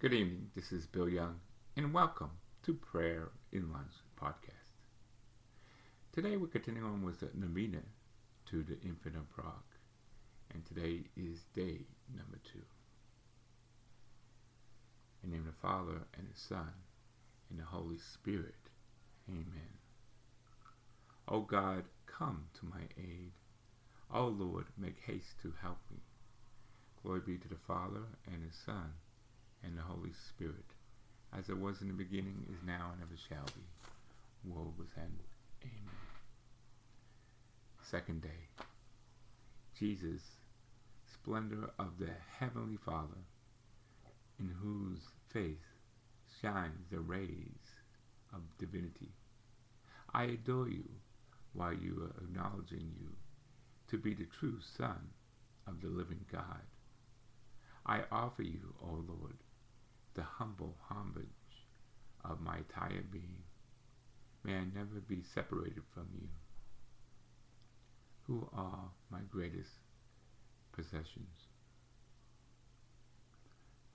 Good evening. This is Bill Young, and welcome to Prayer in Lunch podcast. Today we're continuing on with the novena to the Infant of Prague, and today is day number two. In the name of the Father and the Son and the Holy Spirit. Amen. O God, come to my aid. O Lord, make haste to help me. Glory be to the Father and the Son and the Holy Spirit, as it was in the beginning, is now, and ever shall be, world without Amen. Second day. Jesus, splendor of the Heavenly Father, in whose face shines the rays of divinity. I adore you while you are acknowledging you to be the true Son of the living God. I offer you, O Lord, the humble homage of my entire being. May I never be separated from you, who are my greatest possessions.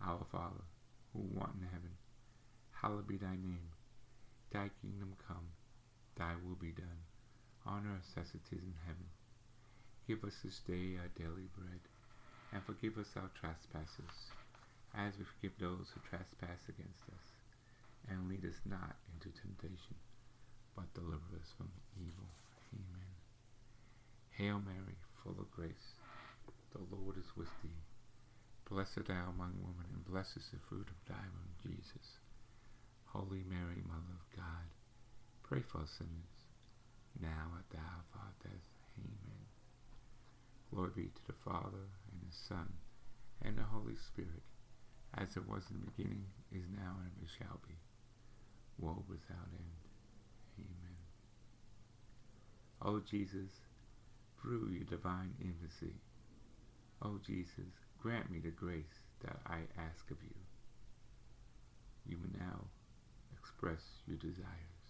Our Father, who art in heaven, hallowed be thy name. Thy kingdom come, thy will be done, on earth as it is in heaven. Give us this day our daily bread, and forgive us our trespasses as we forgive those who trespass against us. And lead us not into temptation, but deliver us from evil. Amen. Hail Mary, full of grace, the Lord is with thee. Blessed thou among women, and blessed is the fruit of thy womb, Jesus. Holy Mary, Mother of God, pray for us sinners, now at the hour of our death. Amen. Glory be to the Father, and the Son, and the Holy Spirit as it was in the beginning, is now, and ever shall be, world without end. Amen. O Jesus, through your divine infancy, O Jesus, grant me the grace that I ask of you. You may now express your desires.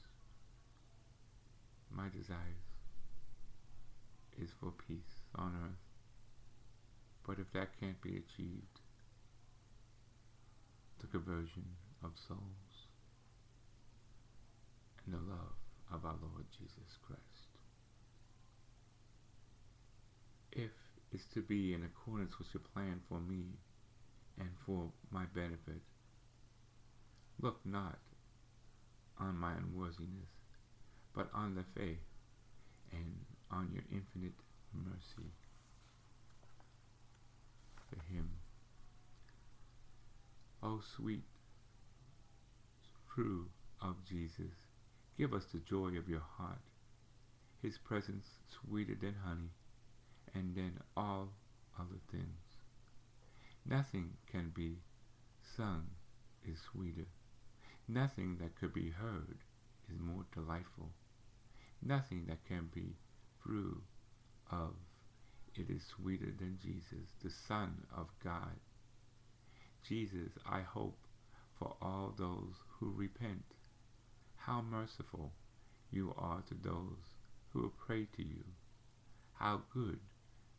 My desires is for peace on earth, but if that can't be achieved, the conversion of souls, and the love of our Lord Jesus Christ. If it's to be in accordance with your plan for me and for my benefit, look not on my unworthiness, but on the faith and on your infinite mercy for him O sweet true of Jesus, give us the joy of your heart, his presence sweeter than honey, and than all other things. Nothing can be sung is sweeter. Nothing that could be heard is more delightful. Nothing that can be through of it is sweeter than Jesus, the Son of God. Jesus, I hope for all those who repent. How merciful you are to those who pray to you. How good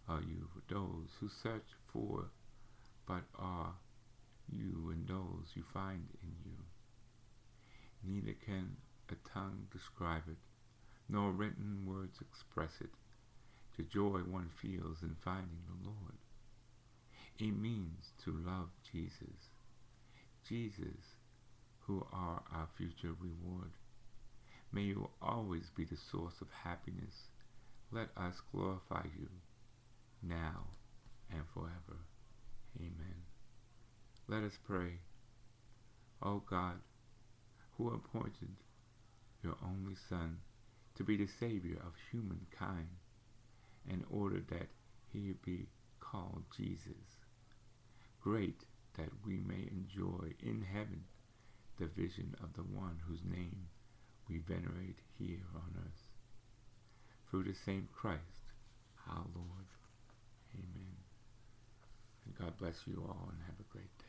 are you for those who search for, but are you and those you find in you. Neither can a tongue describe it, nor written words express it, the joy one feels in finding the Lord. It means to love Jesus. Jesus, who are our future reward. May you always be the source of happiness. Let us glorify you now and forever. Amen. Let us pray. O God, who appointed your only Son to be the Savior of humankind, in order that he be called Jesus great that we may enjoy in heaven the vision of the one whose name we venerate here on earth. Through the same Christ, our Lord. Amen. And God bless you all and have a great day.